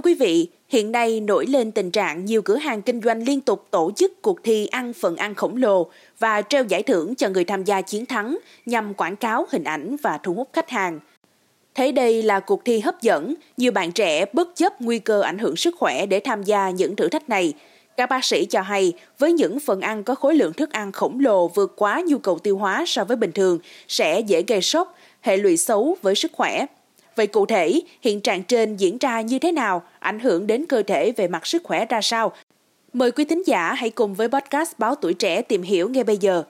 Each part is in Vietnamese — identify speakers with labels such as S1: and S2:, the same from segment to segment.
S1: Thưa quý vị, hiện nay nổi lên tình trạng nhiều cửa hàng kinh doanh liên tục tổ chức cuộc thi ăn phần ăn khổng lồ và treo giải thưởng cho người tham gia chiến thắng nhằm quảng cáo hình ảnh và thu hút khách hàng. Thấy đây là cuộc thi hấp dẫn, nhiều bạn trẻ bất chấp nguy cơ ảnh hưởng sức khỏe để tham gia những thử thách này. Các bác sĩ cho hay, với những phần ăn có khối lượng thức ăn khổng lồ vượt quá nhu cầu tiêu hóa so với bình thường, sẽ dễ gây sốc, hệ lụy xấu với sức khỏe. Vậy cụ thể, hiện trạng trên diễn ra như thế nào, ảnh hưởng đến cơ thể về mặt sức khỏe ra sao? Mời quý thính giả hãy cùng với podcast Báo Tuổi Trẻ tìm hiểu ngay bây giờ.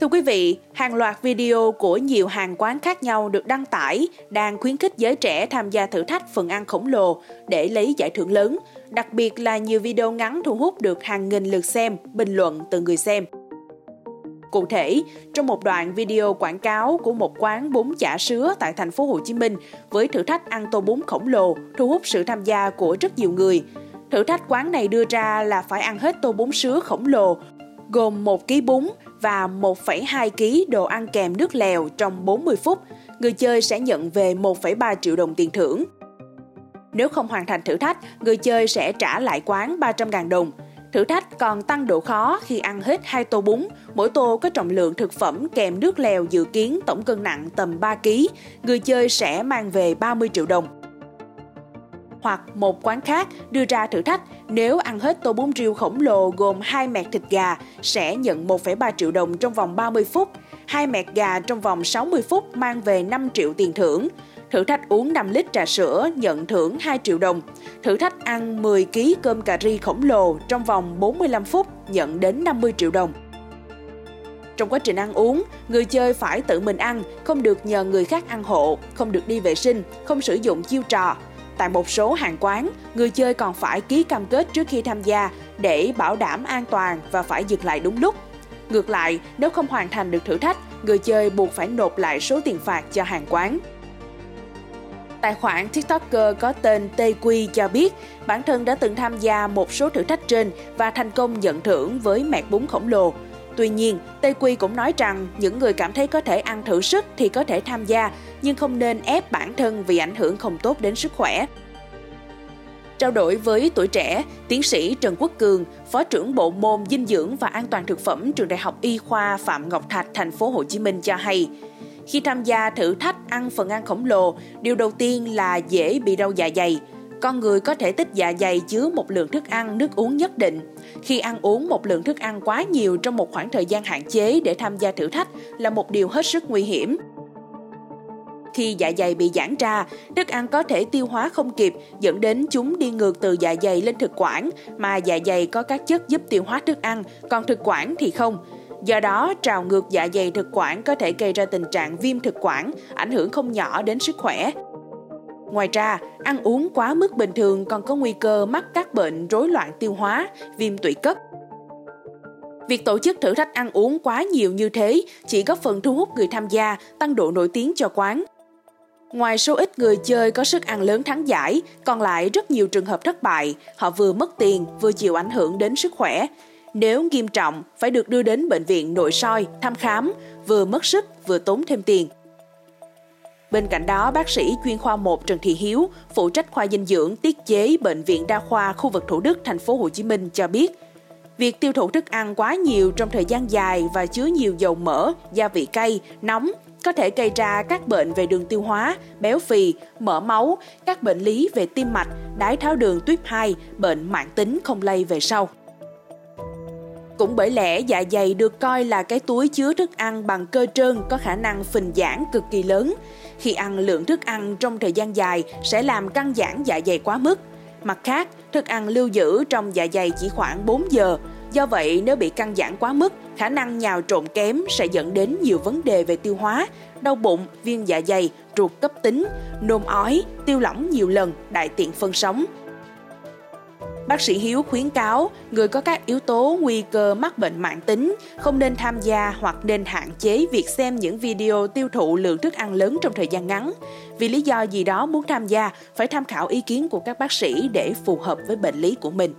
S1: Thưa quý vị, hàng loạt video của nhiều hàng quán khác nhau được đăng tải đang khuyến khích giới trẻ tham gia thử thách phần ăn khổng lồ để lấy giải thưởng lớn, đặc biệt là nhiều video ngắn thu hút được hàng nghìn lượt xem, bình luận từ người xem. Cụ thể, trong một đoạn video quảng cáo của một quán bún chả sứa tại thành phố Hồ Chí Minh với thử thách ăn tô bún khổng lồ thu hút sự tham gia của rất nhiều người. Thử thách quán này đưa ra là phải ăn hết tô bún sứa khổng lồ gồm 1 kg bún và 1,2 kg đồ ăn kèm nước lèo trong 40 phút. Người chơi sẽ nhận về 1,3 triệu đồng tiền thưởng. Nếu không hoàn thành thử thách, người chơi sẽ trả lại quán 300.000 đồng. Thử thách còn tăng độ khó khi ăn hết hai tô bún, mỗi tô có trọng lượng thực phẩm kèm nước lèo dự kiến tổng cân nặng tầm 3 kg, người chơi sẽ mang về 30 triệu đồng. Hoặc một quán khác đưa ra thử thách nếu ăn hết tô bún riêu khổng lồ gồm hai mẹt thịt gà sẽ nhận 1,3 triệu đồng trong vòng 30 phút, hai mẹt gà trong vòng 60 phút mang về 5 triệu tiền thưởng. Thử thách uống 5 lít trà sữa nhận thưởng 2 triệu đồng. Thử thách ăn 10 kg cơm cà ri khổng lồ trong vòng 45 phút nhận đến 50 triệu đồng. Trong quá trình ăn uống, người chơi phải tự mình ăn, không được nhờ người khác ăn hộ, không được đi vệ sinh, không sử dụng chiêu trò. Tại một số hàng quán, người chơi còn phải ký cam kết trước khi tham gia để bảo đảm an toàn và phải dừng lại đúng lúc. Ngược lại, nếu không hoàn thành được thử thách, người chơi buộc phải nộp lại số tiền phạt cho hàng quán. Tài khoản TikToker có tên TQ cho biết bản thân đã từng tham gia một số thử thách trên và thành công nhận thưởng với mẹt bún khổng lồ. Tuy nhiên, TQ cũng nói rằng những người cảm thấy có thể ăn thử sức thì có thể tham gia, nhưng không nên ép bản thân vì ảnh hưởng không tốt đến sức khỏe. Trao đổi với tuổi trẻ, tiến sĩ Trần Quốc Cường, Phó trưởng Bộ môn Dinh dưỡng và An toàn thực phẩm Trường Đại học Y khoa Phạm Ngọc Thạch, thành phố Hồ Chí Minh cho hay, khi tham gia thử thách ăn phần ăn khổng lồ, điều đầu tiên là dễ bị đau dạ dày. Con người có thể tích dạ dày chứa một lượng thức ăn, nước uống nhất định. Khi ăn uống một lượng thức ăn quá nhiều trong một khoảng thời gian hạn chế để tham gia thử thách là một điều hết sức nguy hiểm. Khi dạ dày bị giãn ra, thức ăn có thể tiêu hóa không kịp, dẫn đến chúng đi ngược từ dạ dày lên thực quản, mà dạ dày có các chất giúp tiêu hóa thức ăn, còn thực quản thì không. Do đó, trào ngược dạ dày thực quản có thể gây ra tình trạng viêm thực quản, ảnh hưởng không nhỏ đến sức khỏe. Ngoài ra, ăn uống quá mức bình thường còn có nguy cơ mắc các bệnh rối loạn tiêu hóa, viêm tụy cấp. Việc tổ chức thử thách ăn uống quá nhiều như thế chỉ góp phần thu hút người tham gia, tăng độ nổi tiếng cho quán. Ngoài số ít người chơi có sức ăn lớn thắng giải, còn lại rất nhiều trường hợp thất bại, họ vừa mất tiền vừa chịu ảnh hưởng đến sức khỏe. Nếu nghiêm trọng, phải được đưa đến bệnh viện nội soi, thăm khám, vừa mất sức vừa tốn thêm tiền. Bên cạnh đó, bác sĩ chuyên khoa 1 Trần Thị Hiếu, phụ trách khoa dinh dưỡng tiết chế bệnh viện đa khoa khu vực Thủ Đức, thành phố Hồ Chí Minh cho biết, việc tiêu thụ thức ăn quá nhiều trong thời gian dài và chứa nhiều dầu mỡ, gia vị cay, nóng có thể gây ra các bệnh về đường tiêu hóa, béo phì, mỡ máu, các bệnh lý về tim mạch, đái tháo đường tuyếp 2, bệnh mãn tính không lây về sau. Cũng bởi lẽ dạ dày được coi là cái túi chứa thức ăn bằng cơ trơn có khả năng phình giãn cực kỳ lớn. Khi ăn lượng thức ăn trong thời gian dài sẽ làm căng giãn dạ dày quá mức. Mặt khác, thức ăn lưu giữ trong dạ dày chỉ khoảng 4 giờ. Do vậy, nếu bị căng giãn quá mức, khả năng nhào trộn kém sẽ dẫn đến nhiều vấn đề về tiêu hóa, đau bụng, viêm dạ dày, ruột cấp tính, nôn ói, tiêu lỏng nhiều lần, đại tiện phân sống. Bác sĩ Hiếu khuyến cáo người có các yếu tố nguy cơ mắc bệnh mạng tính không nên tham gia hoặc nên hạn chế việc xem những video tiêu thụ lượng thức ăn lớn trong thời gian ngắn. Vì lý do gì đó muốn tham gia, phải tham khảo ý kiến của các bác sĩ để phù hợp với bệnh lý của mình.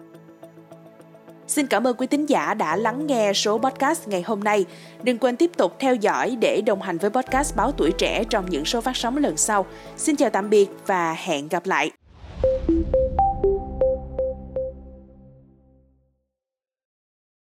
S1: Xin cảm ơn quý tín giả đã lắng nghe số podcast ngày hôm nay. Đừng quên tiếp tục theo dõi để đồng hành với podcast Báo Tuổi Trẻ trong những số phát sóng lần sau. Xin chào tạm biệt và hẹn gặp lại.